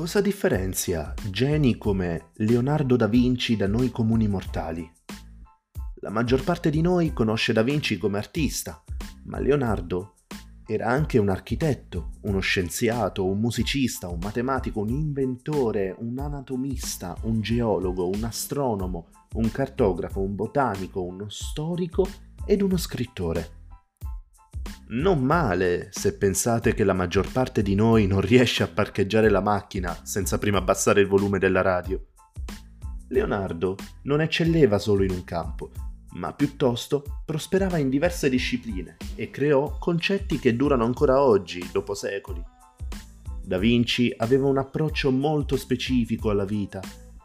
Cosa differenzia geni come Leonardo da Vinci da noi comuni mortali? La maggior parte di noi conosce da Vinci come artista, ma Leonardo era anche un architetto, uno scienziato, un musicista, un matematico, un inventore, un anatomista, un geologo, un astronomo, un cartografo, un botanico, uno storico ed uno scrittore. Non male se pensate che la maggior parte di noi non riesce a parcheggiare la macchina senza prima abbassare il volume della radio. Leonardo non eccelleva solo in un campo, ma piuttosto prosperava in diverse discipline e creò concetti che durano ancora oggi, dopo secoli. Da Vinci aveva un approccio molto specifico alla vita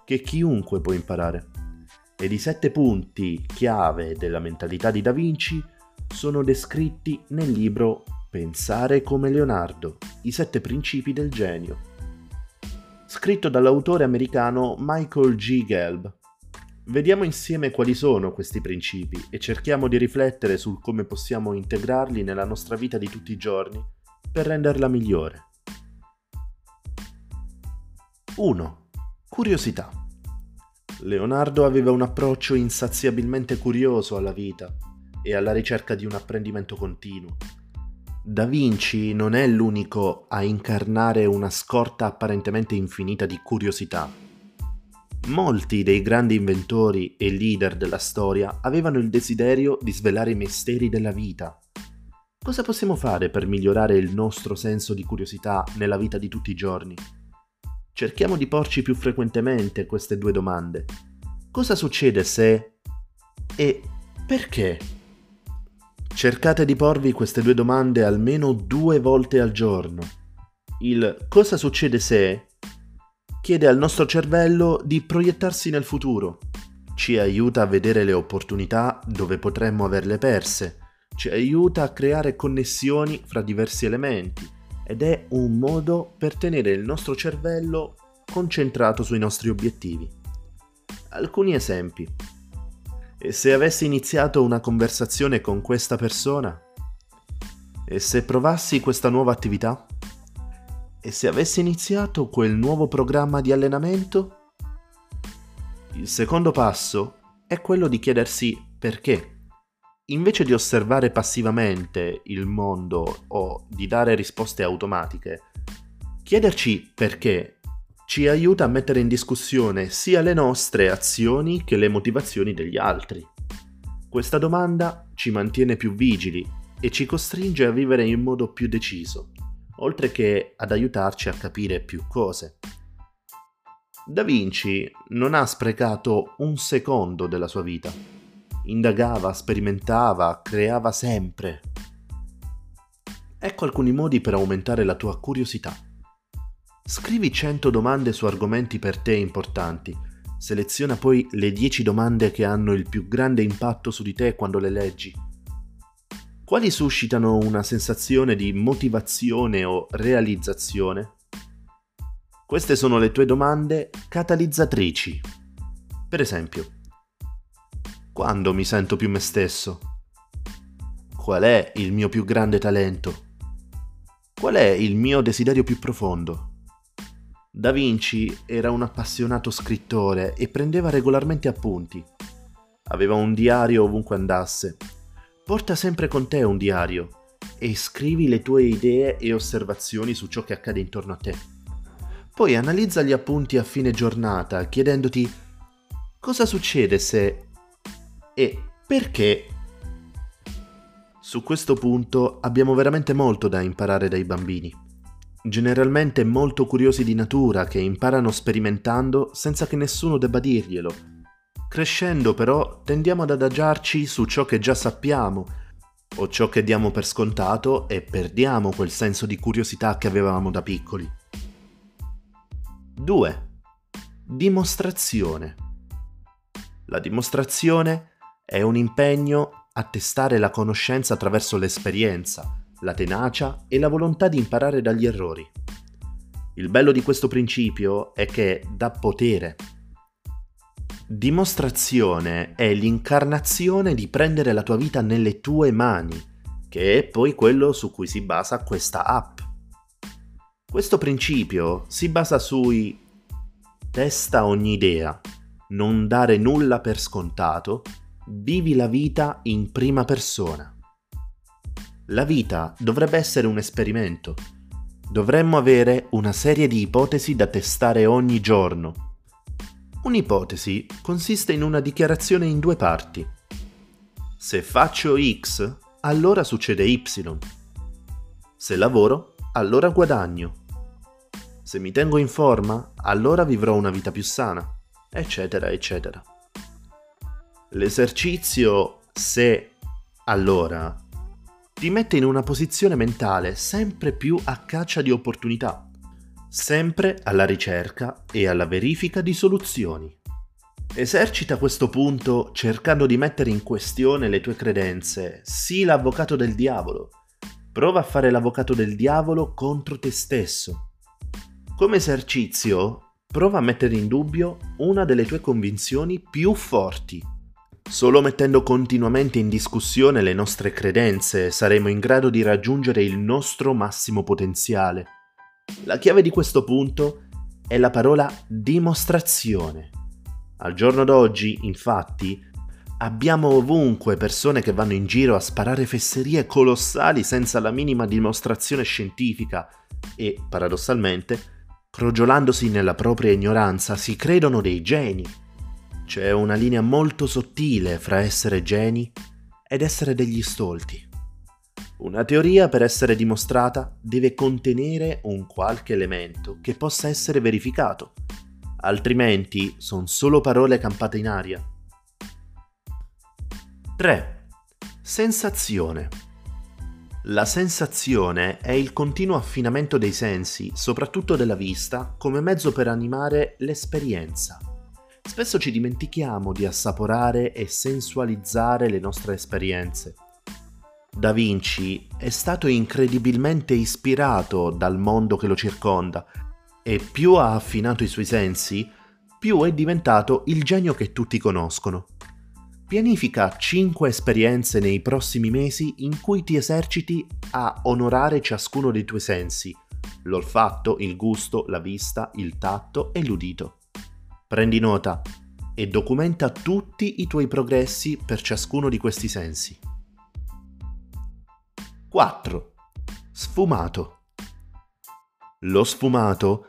che chiunque può imparare. Ed i sette punti chiave della mentalità di Da Vinci sono descritti nel libro Pensare come Leonardo, i sette principi del genio, scritto dall'autore americano Michael G. Gelb Vediamo insieme quali sono questi principi e cerchiamo di riflettere sul come possiamo integrarli nella nostra vita di tutti i giorni per renderla migliore. 1. Curiosità. Leonardo aveva un approccio insaziabilmente curioso alla vita e alla ricerca di un apprendimento continuo. Da Vinci non è l'unico a incarnare una scorta apparentemente infinita di curiosità Molti dei grandi inventori e leader della storia avevano il desiderio di svelare i misteri della vita. Cosa possiamo fare per migliorare il nostro senso di curiosità nella vita di tutti i giorni? Cerchiamo di porci più frequentemente queste due domande. Cosa succede se... e perché? Cercate di porvi queste due domande almeno due volte al giorno. Il cosa succede se chiede al nostro cervello di proiettarsi nel futuro. Ci aiuta a vedere le opportunità dove potremmo averle perse, ci aiuta a creare connessioni fra diversi elementi ed è un modo per tenere il nostro cervello concentrato sui nostri obiettivi. Alcuni esempi. E se avessi iniziato una conversazione con questa persona? E se provassi questa nuova attività? E se avessi iniziato quel nuovo programma di allenamento? Il secondo passo è quello di chiedersi perché. Invece di osservare passivamente il mondo o di dare risposte automatiche, chiederci perché ci aiuta a mettere in discussione sia le nostre azioni che le motivazioni degli altri. Questa domanda ci mantiene più vigili e ci costringe a vivere in modo più deciso oltre che ad aiutarci a capire più cose. Da Vinci non ha sprecato un secondo della sua vita. Indagava, sperimentava, creava sempre. Ecco alcuni modi per aumentare la tua curiosità. Scrivi 100 domande su argomenti per te importanti. Seleziona poi le 10 domande che hanno il più grande impatto su di te quando le leggi quali suscitano una sensazione di motivazione o realizzazione? Queste sono le tue domande catalizzatrici. Per esempio, quando mi sento più me stesso? Qual è il mio più grande talento? Qual è il mio desiderio più profondo? Da Vinci era un appassionato scrittore e prendeva regolarmente appunti. Aveva un diario ovunque andasse Porta sempre con te un diario e scrivi le tue idee e osservazioni su ciò che accade intorno a te. Poi analizza gli appunti a fine giornata chiedendoti cosa succede se e perché. Su questo punto abbiamo veramente molto da imparare dai bambini. Generalmente molto curiosi di natura che imparano sperimentando senza che nessuno debba dirglielo Crescendo però tendiamo ad adagiarci su ciò che già sappiamo o ciò che diamo per scontato e perdiamo quel senso di curiosità che avevamo da piccoli. 2. Dimostrazione. La dimostrazione è un impegno a testare la conoscenza attraverso l'esperienza, la tenacia e la volontà di imparare dagli errori. Il bello di questo principio è che dà potere Dimostrazione è l'incarnazione di prendere la tua vita nelle tue mani, che è poi quello su cui si basa questa app. Questo principio si basa sui testa ogni idea, non dare nulla per scontato, vivi la vita in prima persona. La vita dovrebbe essere un esperimento. Dovremmo avere una serie di ipotesi da testare ogni giorno. Un'ipotesi consiste in una dichiarazione in due parti. Se faccio X, allora succede Y. Se lavoro, allora guadagno. Se mi tengo in forma, allora vivrò una vita più sana, eccetera, eccetera. L'esercizio se allora ti mette in una posizione mentale sempre più a caccia di opportunità, sempre alla ricerca e alla verifica di soluzioni. Esercita questo punto cercando di mettere in questione le tue credenze, sii l'avvocato del diavolo. Prova a fare l'avvocato del diavolo contro te stesso. Come esercizio, prova a mettere in dubbio una delle tue convinzioni più forti. Solo mettendo continuamente in discussione le nostre credenze saremo in grado di raggiungere il nostro massimo potenziale. La chiave di questo punto è la parola dimostrazione. Al giorno d'oggi, infatti, abbiamo ovunque persone che vanno in giro a sparare fesserie colossali senza la minima dimostrazione scientifica e, paradossalmente, crogiolandosi nella propria ignoranza, si credono dei geni. C'è una linea molto sottile fra essere geni ed essere degli stolti. Una teoria per essere dimostrata deve contenere un qualche elemento che possa essere verificato altrimenti sono solo parole campate in aria. 3. Sensazione. La sensazione è il continuo affinamento dei sensi, soprattutto della vista, come mezzo per animare l'esperienza. Spesso ci dimentichiamo di assaporare e sensualizzare le nostre esperienze. Da Vinci è stato incredibilmente ispirato dal mondo che lo circonda e più ha affinato i suoi sensi, più è diventato il genio che tutti conoscono. Pianifica 5 esperienze nei prossimi mesi in cui ti eserciti a onorare ciascuno dei tuoi sensi, l'olfatto, il gusto, la vista, il tatto e l'udito. Prendi nota e documenta tutti i tuoi progressi per ciascuno di questi sensi. 4. Sfumato. Lo sfumato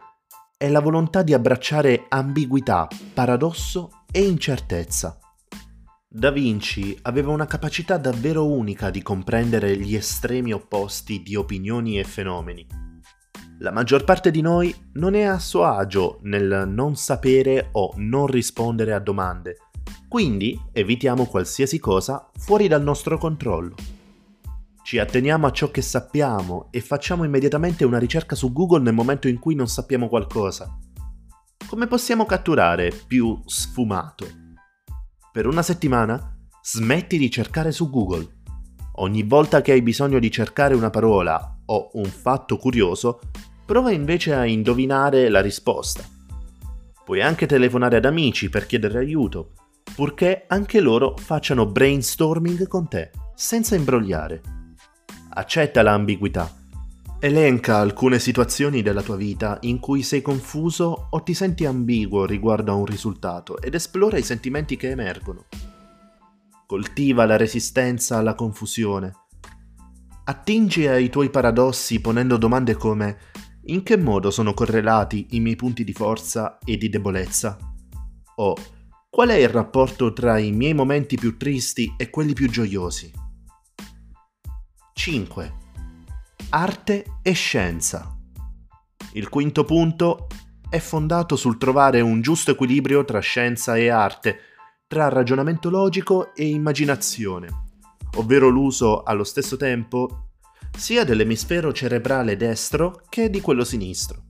è la volontà di abbracciare ambiguità, paradosso e incertezza. Da Vinci aveva una capacità davvero unica di comprendere gli estremi opposti di opinioni e fenomeni. La maggior parte di noi non è a suo agio nel non sapere o non rispondere a domande, quindi evitiamo qualsiasi cosa fuori dal nostro controllo. Ci atteniamo a ciò che sappiamo e facciamo immediatamente una ricerca su Google nel momento in cui non sappiamo qualcosa. Come possiamo catturare più sfumato? Per una settimana smetti di cercare su Google. Ogni volta che hai bisogno di cercare una parola o un fatto curioso, prova invece a indovinare la risposta. Puoi anche telefonare ad amici per chiedere aiuto, purché anche loro facciano brainstorming con te, senza imbrogliare accetta l'ambiguità. Elenca alcune situazioni della tua vita in cui sei confuso o ti senti ambiguo riguardo a un risultato ed esplora i sentimenti che emergono. Coltiva la resistenza alla confusione. Attingi ai tuoi paradossi ponendo domande come in che modo sono correlati i miei punti di forza e di debolezza? O qual è il rapporto tra i miei momenti più tristi e quelli più gioiosi? 5. Arte e scienza. Il quinto punto è fondato sul trovare un giusto equilibrio tra scienza e arte, tra ragionamento logico e immaginazione, ovvero l'uso allo stesso tempo sia dell'emisfero cerebrale destro che di quello sinistro.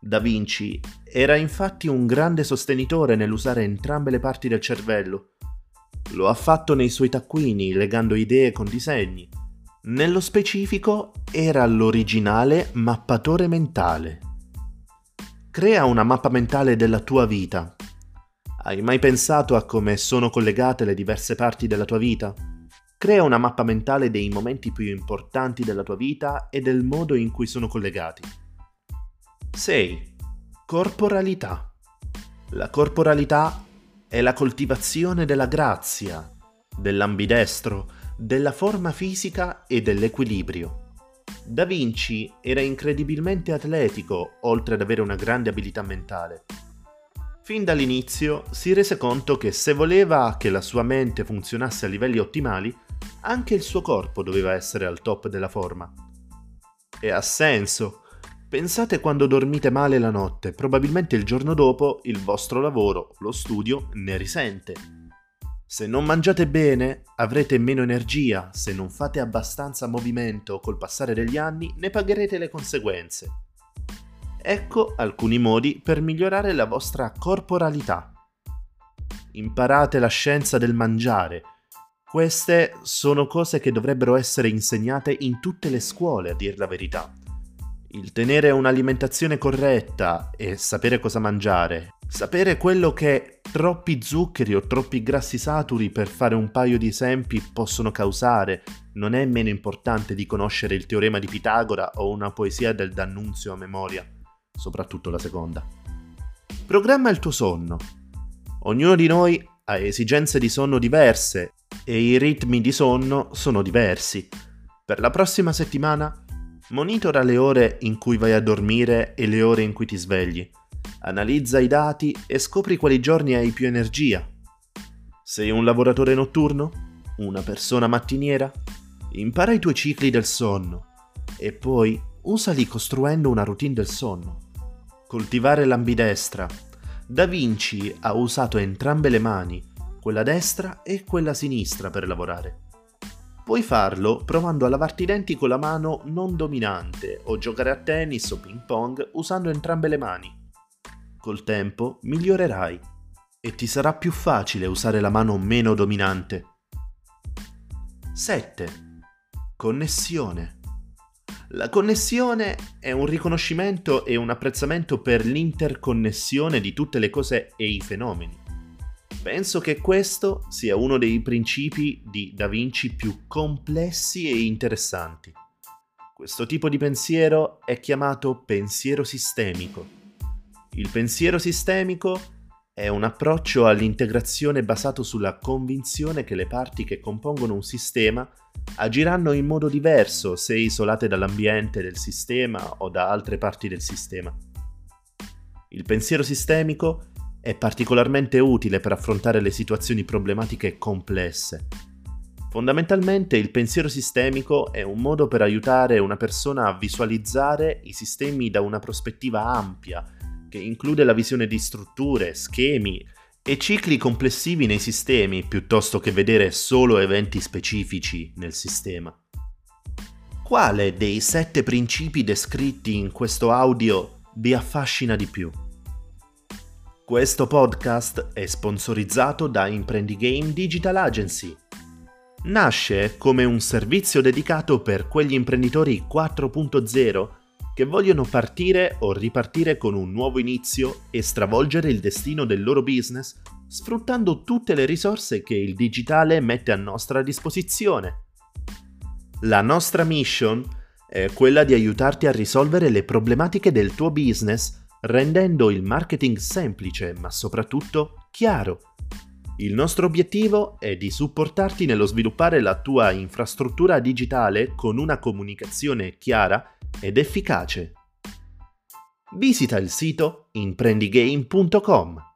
Da Vinci era infatti un grande sostenitore nell'usare entrambe le parti del cervello. Lo ha fatto nei suoi taccuini, legando idee con disegni, nello specifico era l'originale mappatore mentale. Crea una mappa mentale della tua vita. Hai mai pensato a come sono collegate le diverse parti della tua vita? Crea una mappa mentale dei momenti più importanti della tua vita e del modo in cui sono collegati. 6. Corporalità. La corporalità è la coltivazione della grazia, dell'ambidestro, della forma fisica e dell'equilibrio. Da Vinci era incredibilmente atletico, oltre ad avere una grande abilità mentale. Fin dall'inizio si rese conto che se voleva che la sua mente funzionasse a livelli ottimali, anche il suo corpo doveva essere al top della forma. E ha senso. Pensate quando dormite male la notte, probabilmente il giorno dopo il vostro lavoro, lo studio, ne risente. Se non mangiate bene, avrete meno energia, se non fate abbastanza movimento col passare degli anni, ne pagherete le conseguenze. Ecco alcuni modi per migliorare la vostra corporalità. Imparate la scienza del mangiare. Queste sono cose che dovrebbero essere insegnate in tutte le scuole, a dir la verità. Il tenere un'alimentazione corretta e sapere cosa mangiare, sapere quello che troppi zuccheri o troppi grassi saturi, per fare un paio di esempi, possono causare, non è meno importante di conoscere il teorema di Pitagora o una poesia del D'Annunzio a memoria, soprattutto la seconda. Programma il tuo sonno. Ognuno di noi ha esigenze di sonno diverse e i ritmi di sonno sono diversi. Per la prossima settimana Monitora le ore in cui vai a dormire e le ore in cui ti svegli. Analizza i dati e scopri quali giorni hai più energia. Sei un lavoratore notturno? Una persona mattiniera? Impara i tuoi cicli del sonno e poi usali costruendo una routine del sonno. Coltivare l'ambidestra. Da Vinci ha usato entrambe le mani, quella destra e quella sinistra per lavorare. Puoi farlo provando a lavarti i denti con la mano non dominante o giocare a tennis o ping pong usando entrambe le mani. Col tempo migliorerai e ti sarà più facile usare la mano meno dominante. 7. Connessione. La connessione è un riconoscimento e un apprezzamento per l'interconnessione di tutte le cose e i fenomeni. Penso che questo sia uno dei principi di Da Vinci più complessi e interessanti. Questo tipo di pensiero è chiamato pensiero sistemico. Il pensiero sistemico è un approccio all'integrazione basato sulla convinzione che le parti che compongono un sistema agiranno in modo diverso se isolate dall'ambiente del sistema o da altre parti del sistema. Il pensiero sistemico è particolarmente utile per affrontare le situazioni problematiche complesse. Fondamentalmente il pensiero sistemico è un modo per aiutare una persona a visualizzare i sistemi da una prospettiva ampia, che include la visione di strutture, schemi e cicli complessivi nei sistemi piuttosto che vedere solo eventi specifici nel sistema. Quale dei sette principi descritti in questo audio vi affascina di più? Questo podcast è sponsorizzato da Imprendigame Digital Agency. Nasce come un servizio dedicato per quegli imprenditori 4.0 che vogliono partire o ripartire con un nuovo inizio e stravolgere il destino del loro business sfruttando tutte le risorse che il digitale mette a nostra disposizione. La nostra mission è quella di aiutarti a risolvere le problematiche del tuo business rendendo il marketing semplice ma soprattutto chiaro. Il nostro obiettivo è di supportarti nello sviluppare la tua infrastruttura digitale con una comunicazione chiara ed efficace. Visita il sito imprendigame.com